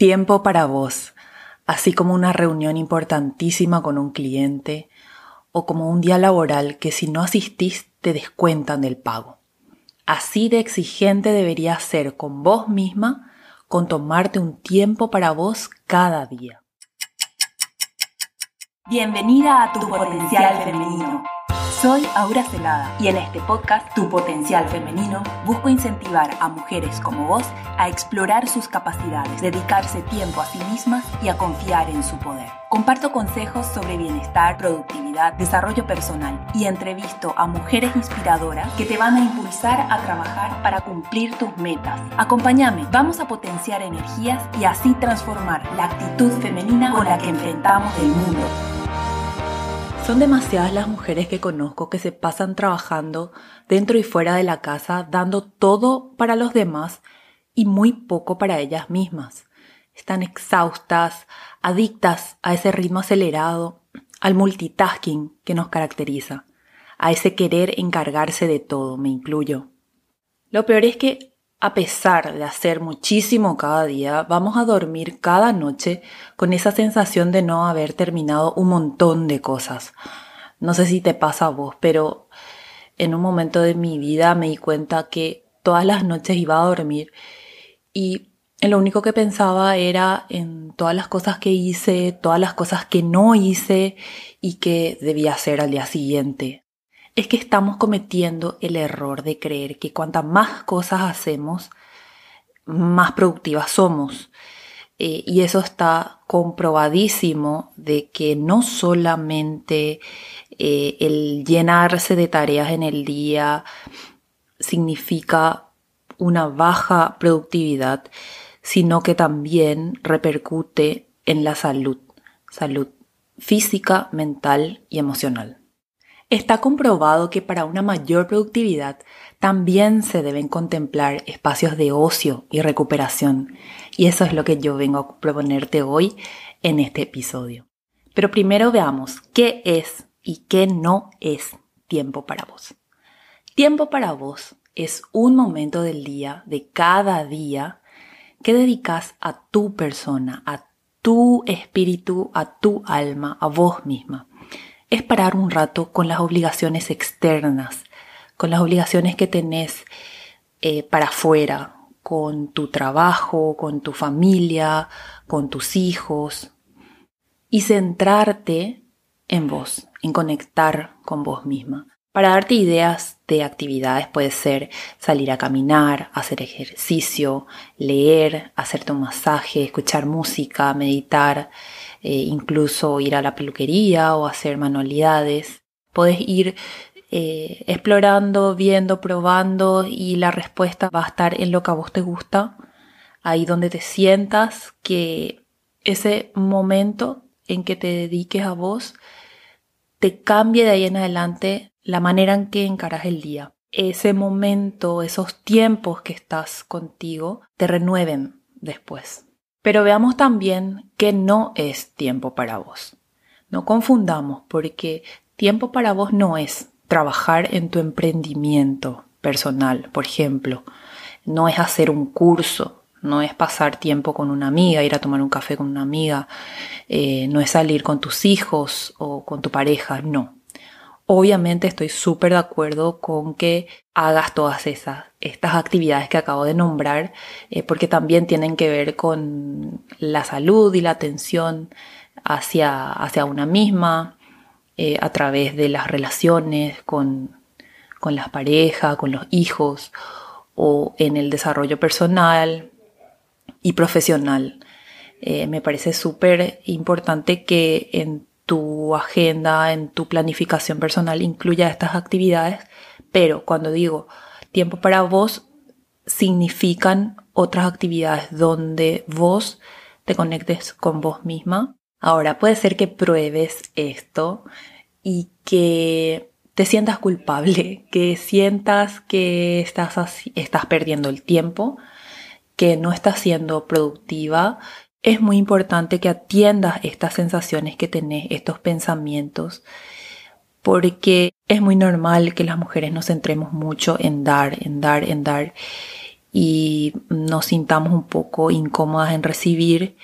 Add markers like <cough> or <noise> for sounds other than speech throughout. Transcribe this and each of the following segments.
Tiempo para vos, así como una reunión importantísima con un cliente o como un día laboral que si no asistís te descuentan del pago. Así de exigente deberías ser con vos misma con tomarte un tiempo para vos cada día. Bienvenida a tu potencial femenino soy Aura Celada y en este podcast, Tu Potencial Femenino, busco incentivar a mujeres como vos a explorar sus capacidades, dedicarse tiempo a sí mismas y a confiar en su poder. Comparto consejos sobre bienestar, productividad, desarrollo personal y entrevisto a mujeres inspiradoras que te van a impulsar a trabajar para cumplir tus metas. Acompáñame, vamos a potenciar energías y así transformar la actitud femenina con la que enfrentamos el mundo. Son demasiadas las mujeres que conozco que se pasan trabajando dentro y fuera de la casa, dando todo para los demás y muy poco para ellas mismas. Están exhaustas, adictas a ese ritmo acelerado, al multitasking que nos caracteriza, a ese querer encargarse de todo, me incluyo. Lo peor es que a pesar de hacer muchísimo cada día, vamos a dormir cada noche con esa sensación de no haber terminado un montón de cosas. No sé si te pasa a vos, pero en un momento de mi vida me di cuenta que todas las noches iba a dormir y lo único que pensaba era en todas las cosas que hice, todas las cosas que no hice y que debía hacer al día siguiente es que estamos cometiendo el error de creer que cuantas más cosas hacemos, más productivas somos. Eh, y eso está comprobadísimo de que no solamente eh, el llenarse de tareas en el día significa una baja productividad, sino que también repercute en la salud, salud física, mental y emocional. Está comprobado que para una mayor productividad también se deben contemplar espacios de ocio y recuperación. Y eso es lo que yo vengo a proponerte hoy en este episodio. Pero primero veamos qué es y qué no es tiempo para vos. Tiempo para vos es un momento del día, de cada día, que dedicas a tu persona, a tu espíritu, a tu alma, a vos misma es parar un rato con las obligaciones externas, con las obligaciones que tenés eh, para afuera, con tu trabajo, con tu familia, con tus hijos, y centrarte en vos, en conectar con vos misma. Para darte ideas de actividades puede ser salir a caminar, hacer ejercicio, leer, hacerte un masaje, escuchar música, meditar, eh, incluso ir a la peluquería o hacer manualidades. Puedes ir eh, explorando, viendo, probando y la respuesta va a estar en lo que a vos te gusta, ahí donde te sientas que ese momento en que te dediques a vos te cambie de ahí en adelante la manera en que encaras el día. Ese momento, esos tiempos que estás contigo, te renueven después. Pero veamos también que no es tiempo para vos. No confundamos porque tiempo para vos no es trabajar en tu emprendimiento personal, por ejemplo. No es hacer un curso, no es pasar tiempo con una amiga, ir a tomar un café con una amiga, eh, no es salir con tus hijos o con tu pareja, no. Obviamente estoy súper de acuerdo con que hagas todas esas, estas actividades que acabo de nombrar, eh, porque también tienen que ver con la salud y la atención hacia, hacia una misma, eh, a través de las relaciones con, con las parejas, con los hijos, o en el desarrollo personal y profesional. Eh, me parece súper importante que en tu agenda, en tu planificación personal incluya estas actividades, pero cuando digo tiempo para vos, significan otras actividades donde vos te conectes con vos misma. Ahora, puede ser que pruebes esto y que te sientas culpable, <laughs> que sientas que estás, estás perdiendo el tiempo, que no estás siendo productiva es muy importante que atiendas estas sensaciones que tenés, estos pensamientos, porque es muy normal que las mujeres nos centremos mucho en dar, en dar, en dar, y nos sintamos un poco incómodas en recibir.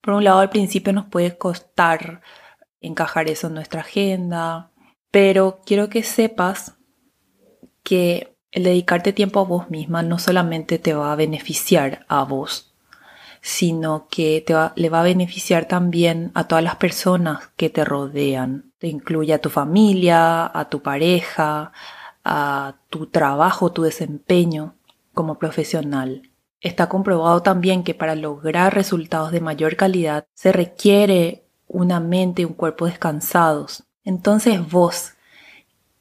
Por un lado, al principio nos puede costar encajar eso en nuestra agenda, pero quiero que sepas que el dedicarte tiempo a vos misma no solamente te va a beneficiar a vos, sino que te le va a beneficiar también a todas las personas que te rodean. Te incluye a tu familia, a tu pareja, a tu trabajo, tu desempeño como profesional. Está comprobado también que para lograr resultados de mayor calidad se requiere una mente y un cuerpo descansados. Entonces vos,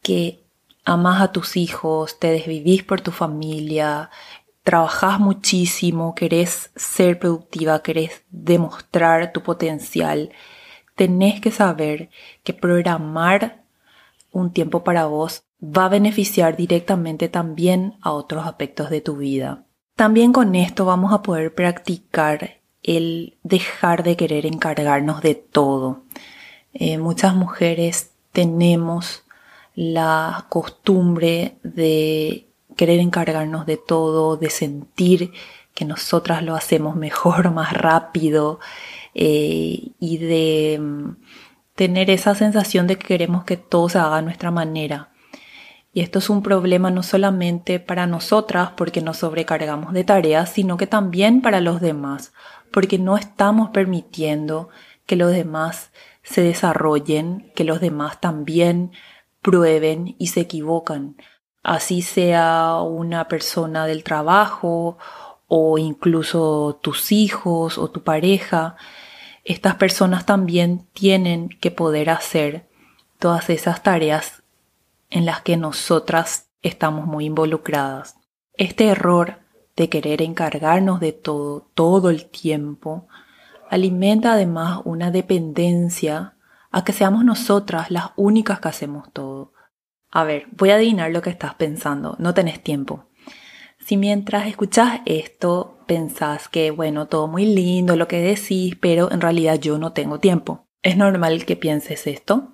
que amás a tus hijos, te desvivís por tu familia, trabajás muchísimo, querés ser productiva, querés demostrar tu potencial, tenés que saber que programar un tiempo para vos va a beneficiar directamente también a otros aspectos de tu vida. También con esto vamos a poder practicar el dejar de querer encargarnos de todo. Eh, muchas mujeres tenemos la costumbre de querer encargarnos de todo, de sentir que nosotras lo hacemos mejor, <laughs> más rápido eh, y de mm, tener esa sensación de que queremos que todo se haga a nuestra manera. Y esto es un problema no solamente para nosotras porque nos sobrecargamos de tareas, sino que también para los demás, porque no estamos permitiendo que los demás se desarrollen, que los demás también prueben y se equivocan. Así sea una persona del trabajo o incluso tus hijos o tu pareja, estas personas también tienen que poder hacer todas esas tareas en las que nosotras estamos muy involucradas. Este error de querer encargarnos de todo todo el tiempo alimenta además una dependencia a que seamos nosotras las únicas que hacemos todo. A ver, voy a adivinar lo que estás pensando, no tenés tiempo. Si mientras escuchas esto pensás que, bueno, todo muy lindo lo que decís, pero en realidad yo no tengo tiempo. Es normal que pienses esto,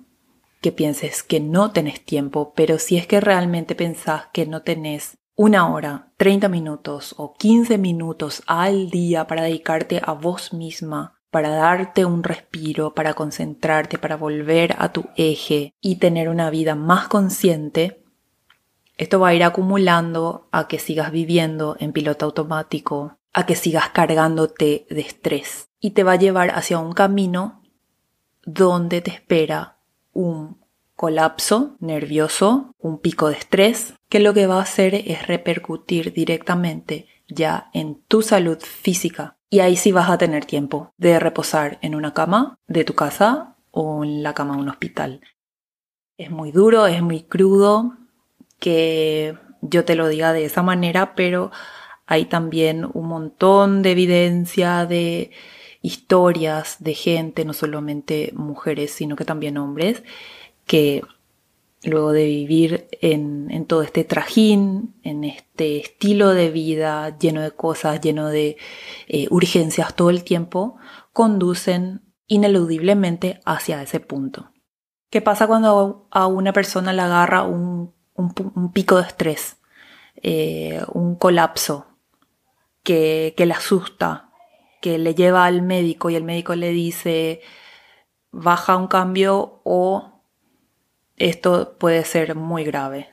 que pienses que no tenés tiempo, pero si es que realmente pensás que no tenés una hora, 30 minutos o 15 minutos al día para dedicarte a vos misma, para darte un respiro, para concentrarte, para volver a tu eje y tener una vida más consciente, esto va a ir acumulando a que sigas viviendo en piloto automático, a que sigas cargándote de estrés y te va a llevar hacia un camino donde te espera un colapso nervioso, un pico de estrés, que lo que va a hacer es repercutir directamente ya en tu salud física y ahí sí vas a tener tiempo de reposar en una cama de tu casa o en la cama de un hospital. Es muy duro, es muy crudo que yo te lo diga de esa manera, pero hay también un montón de evidencia de historias de gente, no solamente mujeres, sino que también hombres, que luego de vivir en, todo este trajín, en este estilo de vida lleno de cosas, lleno de eh, urgencias todo el tiempo, conducen ineludiblemente hacia ese punto. ¿Qué pasa cuando a una persona le agarra un, pico de estrés, eh, un colapso que, que le asusta, que le lleva al médico y el médico le dice baja un cambio o esto puede ser muy grave.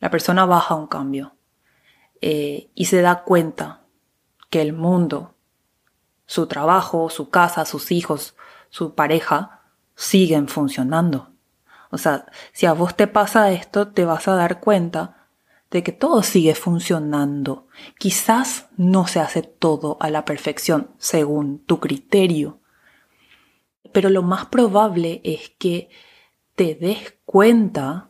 La persona baja un cambio eh, y se da cuenta que el mundo, su trabajo, su casa, sus hijos, su pareja, siguen funcionando. O sea, si a vos te pasa esto, te vas a dar cuenta de que todo sigue funcionando. Quizás no se hace todo a la perfección según tu criterio, pero lo más probable es que te des cuenta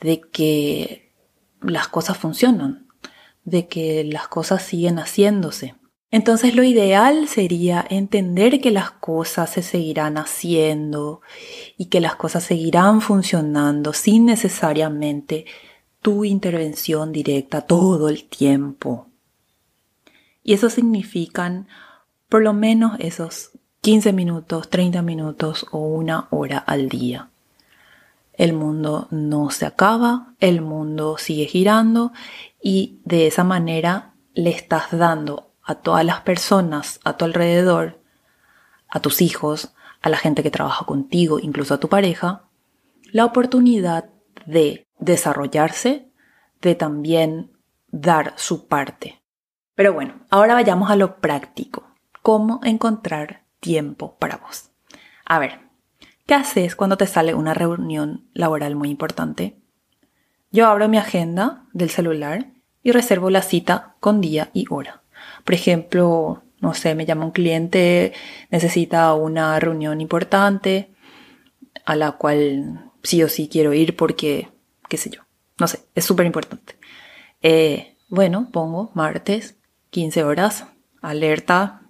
de que las cosas funcionan, de que las cosas siguen haciéndose. Entonces lo ideal sería entender que las cosas se seguirán haciendo y que las cosas seguirán funcionando sin necesariamente tu intervención directa todo el tiempo. Y eso significan por lo menos esos 15 minutos, 30 minutos o una hora al día. El mundo no se acaba, el mundo sigue girando y de esa manera le estás dando a todas las personas a tu alrededor, a tus hijos, a la gente que trabaja contigo, incluso a tu pareja, la oportunidad de desarrollarse, de también dar su parte. Pero bueno, ahora vayamos a lo práctico. ¿Cómo encontrar tiempo para vos? A ver, ¿qué haces cuando te sale una reunión laboral muy importante? Yo abro mi agenda del celular y reservo la cita con día y hora. Por ejemplo, no sé, me llama un cliente, necesita una reunión importante a la cual sí o sí quiero ir porque, qué sé yo, no sé, es súper importante. Eh, bueno, pongo martes, 15 horas, alerta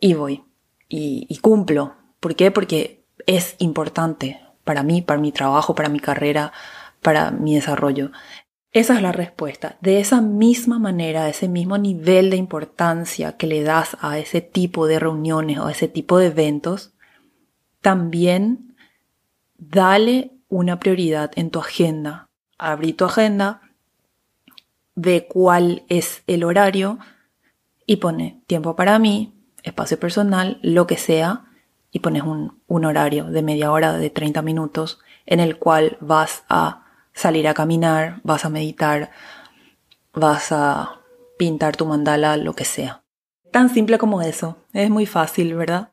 y voy y, y cumplo. ¿Por qué? Porque es importante para mí, para mi trabajo, para mi carrera, para mi desarrollo. Esa es la respuesta. De esa misma manera, ese mismo nivel de importancia que le das a ese tipo de reuniones o a ese tipo de eventos, también dale una prioridad en tu agenda. Abrí tu agenda, ve cuál es el horario y pone tiempo para mí, espacio personal, lo que sea, y pones un, horario de media hora, de 30 minutos, en el cual vas a salir a caminar, vas a meditar, vas a pintar tu mandala, lo que sea. Tan simple como eso. Es muy fácil, ¿verdad?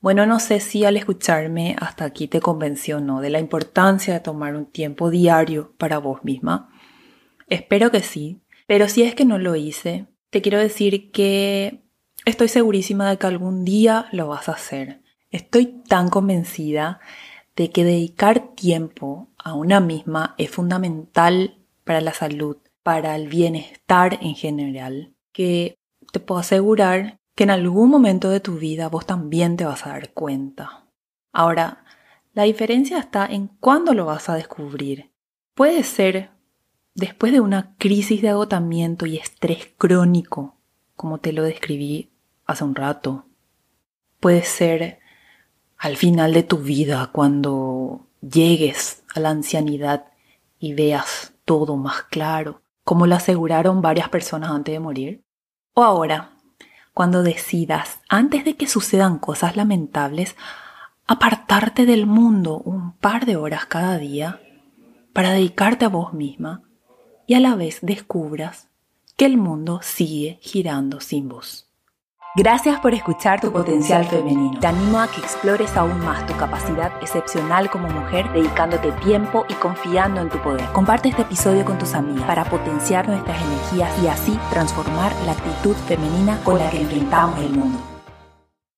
Bueno, no sé si al escucharme hasta aquí te convenció no de la importancia de tomar un tiempo diario para vos misma. Espero que sí, pero si es que no lo hice, te quiero decir que estoy segurísima de que algún día lo vas a hacer. Estoy tan convencida de que dedicar tiempo a una misma es fundamental para la salud, para el bienestar en general, que te puedo asegurar que en algún momento de tu vida vos también te vas a dar cuenta. Ahora, la diferencia está en cuándo lo vas a descubrir. Puede ser después de una crisis de agotamiento y estrés crónico, como te lo describí hace un rato. Puede ser al final de tu vida, cuando llegues a la ancianidad y veas todo más claro, como lo aseguraron varias personas antes de morir. O ahora, cuando decidas, antes de que sucedan cosas lamentables, apartarte del mundo un par de horas cada día para dedicarte a vos misma y a la vez descubras que el mundo sigue girando sin vos. Gracias por escuchar tu potencial femenino. Te animo a que explores aún más tu capacidad excepcional como mujer, dedicándote tiempo y confiando en tu poder. Comparte este episodio con tus amigas para potenciar nuestras energías y así transformar la actitud femenina con la que enfrentamos el mundo.